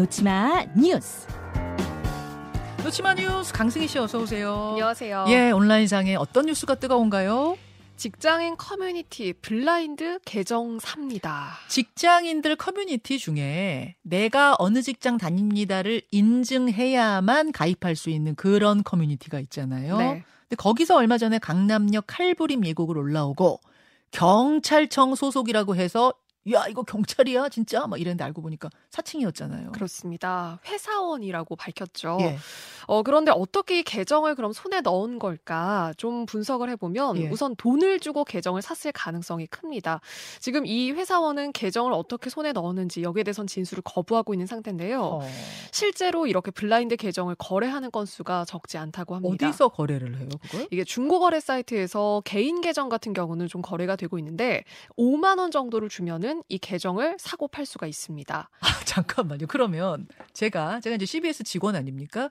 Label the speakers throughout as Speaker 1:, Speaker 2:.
Speaker 1: 놓지마 뉴스.
Speaker 2: 놓지마 뉴스 강승희 씨 어서 오세요.
Speaker 3: 안녕하세요.
Speaker 2: 예, 온라인상에 어떤 뉴스가 뜨거운가요?
Speaker 3: 직장인 커뮤니티 블라인드 계정 삽니다.
Speaker 2: 직장인들 커뮤니티 중에 내가 어느 직장 다닙니다를 인증해야만 가입할 수 있는 그런 커뮤니티가 있잖아요.
Speaker 3: 네.
Speaker 2: 근데 거기서 얼마 전에 강남역 칼부림 예고글 올라오고 경찰청 소속이라고 해서 야 이거 경찰이야 진짜 막 이랬는데 알고 보니까 사칭이었잖아요.
Speaker 3: 그렇습니다. 회사원이라고 밝혔죠.
Speaker 2: 예.
Speaker 3: 어, 그런데 어떻게 이 계정을 그럼 손에 넣은 걸까 좀 분석을 해보면
Speaker 2: 예.
Speaker 3: 우선 돈을 주고 계정을 샀을 가능성이 큽니다. 지금 이 회사원은 계정을 어떻게 손에 넣었는지 여기에 대해선 진술을 거부하고 있는 상태인데요.
Speaker 2: 어,
Speaker 3: 실제로 이렇게 블라인드 계정을 거래하는 건수가 적지 않다고 합니다.
Speaker 2: 어디서 거래를 해요 그걸?
Speaker 3: 이게 중고거래 사이트에서 개인 계정 같은 경우는 좀 거래가 되고 있는데 5만 원 정도를 주면은 이 계정을 사고 팔 수가 있습니다.
Speaker 2: 아, 잠깐만요. 그러면 제가 제가 이제 CBS 직원 아닙니까?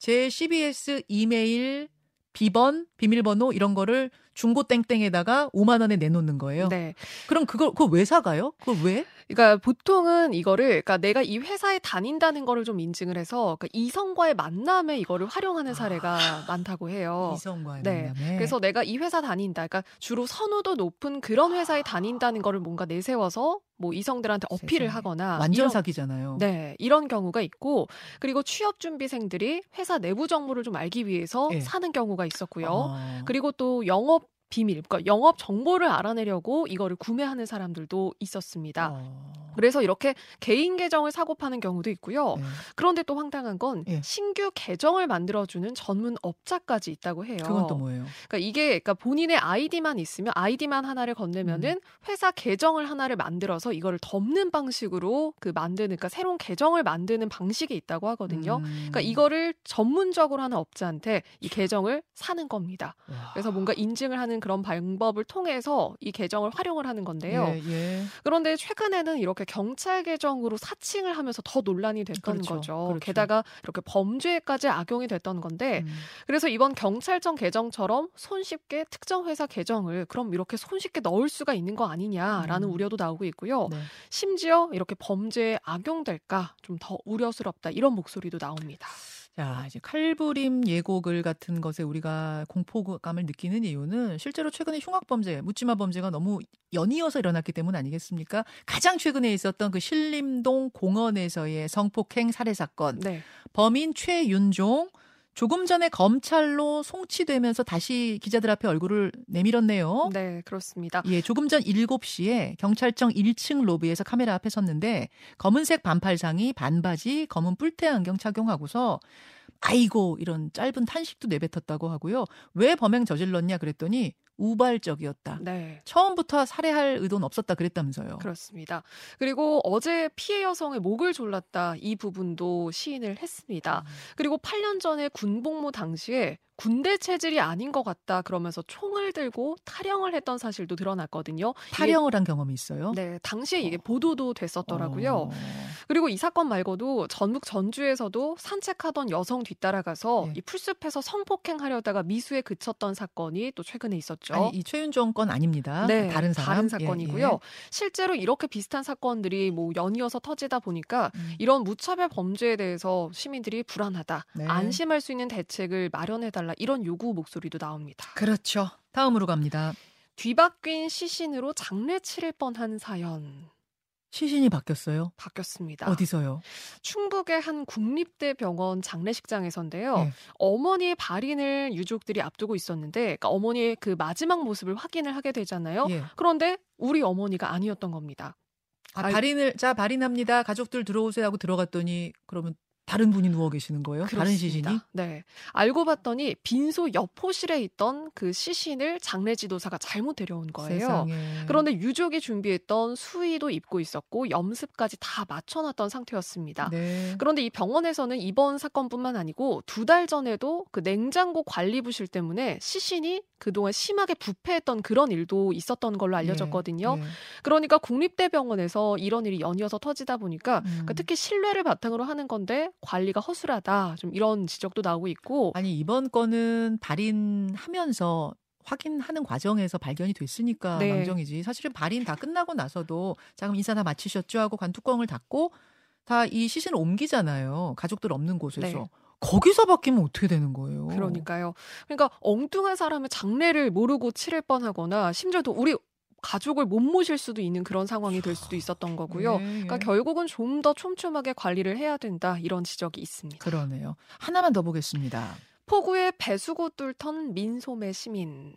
Speaker 2: 제 CBS 이메일 비번, 비밀번호 이런 거를 중고 땡땡에다가 5만 원에 내놓는 거예요.
Speaker 3: 네.
Speaker 2: 그럼 그걸 그걸 왜 사가요? 그걸 왜?
Speaker 3: 그러니까 보통은 이거를 그러니까 내가 이 회사에 다닌다는 거를 좀 인증을 해서 그러니까 이성과의 만남에 이거를 활용하는 사례가
Speaker 2: 아.
Speaker 3: 많다고 해요.
Speaker 2: 이성과의
Speaker 3: 네.
Speaker 2: 만남에.
Speaker 3: 그래서 내가 이 회사 다닌다. 그러니까 주로 선호도 높은 그런 회사에 다닌다는 거를 뭔가 내세워서 뭐 이성들한테 어필을
Speaker 2: 세상에.
Speaker 3: 하거나
Speaker 2: 완전
Speaker 3: 이런,
Speaker 2: 사기잖아요.
Speaker 3: 네, 이런 경우가 있고 그리고 취업 준비생들이 회사 내부 정보를 좀 알기 위해서
Speaker 2: 예.
Speaker 3: 사는 경우가 있었고요.
Speaker 2: 어.
Speaker 3: 그리고 또 영업 비밀, 그러니까 영업 정보를 알아내려고 이거를 구매하는 사람들도 있었습니다.
Speaker 2: 어.
Speaker 3: 그래서 이렇게 개인 계정을 사고 파는 경우도 있고요.
Speaker 2: 네.
Speaker 3: 그런데 또 황당한 건
Speaker 2: 예.
Speaker 3: 신규 계정을 만들어주는 전문 업자까지 있다고 해요.
Speaker 2: 그건 또 뭐예요?
Speaker 3: 그러니까 이게 그러니까 본인의 아이디만 있으면 아이디만 하나를 건네면은
Speaker 2: 음.
Speaker 3: 회사 계정을 하나를 만들어서 이거를 덮는 방식으로 그 만드는 그러니까 새로운 계정을 만드는 방식이 있다고 하거든요.
Speaker 2: 음.
Speaker 3: 그러니까 이거를 전문적으로 하는 업자한테 이 계정을 사는 겁니다.
Speaker 2: 와.
Speaker 3: 그래서 뭔가 인증을 하는 그런 방법을 통해서 이 계정을 활용을 하는 건데요.
Speaker 2: 예, 예.
Speaker 3: 그런데 최근에는 이렇게 경찰 계정으로 사칭을 하면서 더 논란이 됐던
Speaker 2: 그렇죠.
Speaker 3: 거죠.
Speaker 2: 그렇죠.
Speaker 3: 게다가 이렇게 범죄까지 악용이 됐던 건데
Speaker 2: 음.
Speaker 3: 그래서 이번 경찰청 계정처럼 손쉽게 특정 회사 계정을 그럼 이렇게 손쉽게 넣을 수가 있는 거 아니냐라는
Speaker 2: 음.
Speaker 3: 우려도 나오고 있고요.
Speaker 2: 네.
Speaker 3: 심지어 이렇게 범죄에 악용될까 좀 더 우려스럽다 이런 목소리도 나옵니다.
Speaker 2: 자, 이제 칼부림 예고글 같은 것에 우리가 공포감을 느끼는 이유는 실제로 최근에 흉악 범죄, 묻지마 범죄가 너무 연이어서 일어났기 때문 아니겠습니까? 가장 최근에 있었던 그 신림동 공원에서의 성폭행 살해 사건.
Speaker 3: 네.
Speaker 2: 범인 최윤종 조금 전에 검찰로 송치되면서 다시 기자들 앞에 얼굴을 내밀었네요.
Speaker 3: 네, 그렇습니다.
Speaker 2: 예, 조금 전 7시에 경찰청 1층 로비에서 카메라 앞에 섰는데 검은색 반팔상의 반바지, 검은 뿔테 안경 착용하고서 아이고 이런 짧은 탄식도 내뱉었다고 하고요. 왜 범행 저질렀냐 그랬더니 우발적이었다.
Speaker 3: 네.
Speaker 2: 처음부터 살해할 의도는 없었다 그랬다면서요.
Speaker 3: 그렇습니다. 그리고 어제 피해 여성의 목을 졸랐다 이 부분도 시인을 했습니다. 그리고 8년 전에 군복무 당시에 군대 체질이 아닌 것 같다 그러면서 총을 들고 타령을 했던 사실도 드러났거든요.
Speaker 2: 탈영을 한 경험이 있어요.
Speaker 3: 네, 당시에 이게 보도도 됐었더라고요.
Speaker 2: 어.
Speaker 3: 그리고 이 사건 말고도 전북 전주에서도 산책하던 여성 뒤따라가서
Speaker 2: 네.
Speaker 3: 이 풀숲에서 성폭행하려다가 미수에 그쳤던 사건이 또 최근에 있었죠.
Speaker 2: 아니 이 최윤종 건 아닙니다.
Speaker 3: 네,
Speaker 2: 다른 사람
Speaker 3: 사건이고요.
Speaker 2: 예, 예.
Speaker 3: 실제로 이렇게 비슷한 사건들이 뭐 연이어서 터지다 보니까
Speaker 2: 음.
Speaker 3: 이런 무차별 범죄에 대해서 시민들이 불안하다,
Speaker 2: 네.
Speaker 3: 안심할 수 있는 대책을 마련해 달라 이런 요구 목소리도 나옵니다.
Speaker 2: 그렇죠. 다음으로 갑니다.
Speaker 3: 뒤바뀐 시신으로 장례 치를 뻔한 사연
Speaker 2: 시신이 바뀌었어요.
Speaker 3: 바뀌었습니다.
Speaker 2: 어디서요?
Speaker 3: 충북의 한 국립대 병원 장례식장에서인데요.
Speaker 2: 네.
Speaker 3: 어머니의 발인을 유족들이 앞두고 있었는데, 그러니까 어머니의 그 마지막 모습을 확인을 하게 되잖아요.
Speaker 2: 예.
Speaker 3: 그런데 우리 어머니가 아니었던 겁니다.
Speaker 2: 아,
Speaker 3: 아이-
Speaker 2: 발인을 자 발인합니다. 가족들 들어오세요 하고 들어갔더니 그러면 다른 분이 누워 계시는 거예요? 다른
Speaker 3: 그렇습니다.
Speaker 2: 시신이?
Speaker 3: 네. 알고 봤더니 빈소 옆 호실에 있던 그 시신을 장례 지도사가 잘못 데려온 거예요.
Speaker 2: 세상에.
Speaker 3: 그런데 유족이 준비했던 수의도 입고 있었고 염습까지 다 맞춰놨던 상태였습니다.
Speaker 2: 네.
Speaker 3: 그런데 이 병원에서는 이번 사건뿐만 아니고 두 달 전에도 그 냉장고 관리 부실 때문에 시신이 그동안 심하게 부패했던 그런 일도 있었던 걸로 알려졌거든요.
Speaker 2: 예, 예.
Speaker 3: 그러니까 국립대병원에서 이런 일이 연이어서 터지다 보니까
Speaker 2: 음.
Speaker 3: 그러니까 특히 신뢰를 바탕으로 하는 건데 관리가 허술하다. 좀 이런 지적도 나오고 있고
Speaker 2: 아니 이번 건은 발인하면서 확인하는 과정에서 발견이 됐으니까
Speaker 3: 네.
Speaker 2: 망정이지. 사실은 발인 다 끝나고 나서도 자 그럼 인사 다 마치셨죠 하고 관 뚜껑을 닫고 다 이 시신을 옮기잖아요. 가족들 없는 곳에서.
Speaker 3: 네.
Speaker 2: 거기서 바뀌면 어떻게 되는 거예요?
Speaker 3: 그러니까요. 그러니까 엉뚱한 사람의 장례를 모르고 치를 뻔하거나 심지어 또 우리 가족을 못 모실 수도 있는 그런 상황이 될 수도 있었던 거고요.
Speaker 2: 예, 예.
Speaker 3: 그러니까 결국은 좀 더 촘촘하게 관리를 해야 된다 이런 지적이 있습니다.
Speaker 2: 그러네요. 하나만 더 보겠습니다.
Speaker 3: 폭우에 배수구 뚫던 민소매 시민.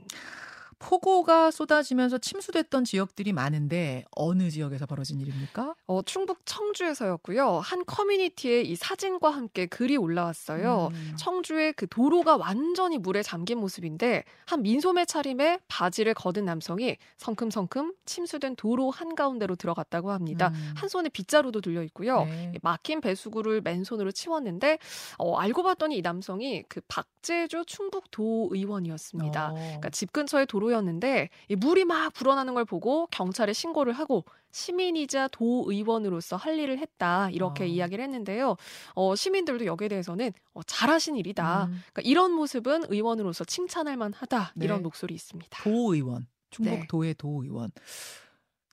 Speaker 2: 폭우가 쏟아지면서 침수됐던 지역들이 많은데 어느 지역에서 벌어진 일입니까?
Speaker 3: 어, 충북 청주에서였고요. 한 커뮤니티에 이 사진과 함께 글이 올라왔어요.
Speaker 2: 음.
Speaker 3: 청주의 그 도로가 완전히 물에 잠긴 모습인데 한 민소매 차림에 바지를 걷은 남성이 성큼성큼 침수된 도로 한가운데로 들어갔다고 합니다.
Speaker 2: 음.
Speaker 3: 한 손에 빗자루도 들려 있고요.
Speaker 2: 네.
Speaker 3: 막힌 배수구를 맨손으로 치웠는데 어, 알고 봤더니 이 남성이 그 박재주 충북도 의원이었습니다.
Speaker 2: 어.
Speaker 3: 그러니까 집 근처의 도로 였는데 이 물이 막 불어나는 걸 보고 경찰에 신고를 하고 시민이자 도의원으로서 할 일을 했다 이렇게
Speaker 2: 어.
Speaker 3: 이야기를 했는데요. 어, 시민들도 여기에 대해서는 어, 잘하신 일이다.
Speaker 2: 음.
Speaker 3: 그러니까 이런 모습은 의원으로서 칭찬할 만하다
Speaker 2: 네.
Speaker 3: 이런 목소리 있습니다.
Speaker 2: 도의원, 충북
Speaker 3: 네.
Speaker 2: 도의 도의원.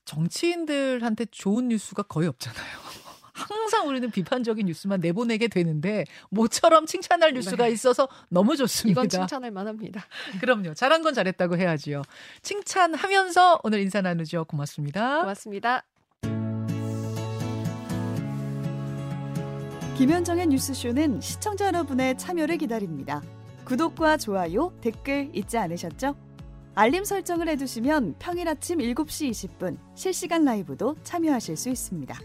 Speaker 2: 정치인들한테 좋은 뉴스가 거의 없잖아요. 항상 우리는 비판적인 뉴스만 내보내게 되는데 모처럼 칭찬할 뉴스가
Speaker 3: 네.
Speaker 2: 있어서 너무 좋습니다.
Speaker 3: 이건 칭찬할 만합니다.
Speaker 2: 그럼요. 잘한 건 잘했다고 해야지요. 칭찬하면서 오늘 인사 나누죠. 고맙습니다.
Speaker 3: 고맙습니다.
Speaker 1: 김현정의 뉴스쇼는 시청자 여러분의 참여를 기다립니다. 구독과 좋아요, 댓글 잊지 않으셨죠? 알림 설정을 해두시면 평일 아침 7시 20분 실시간 라이브도 참여하실 수 있습니다.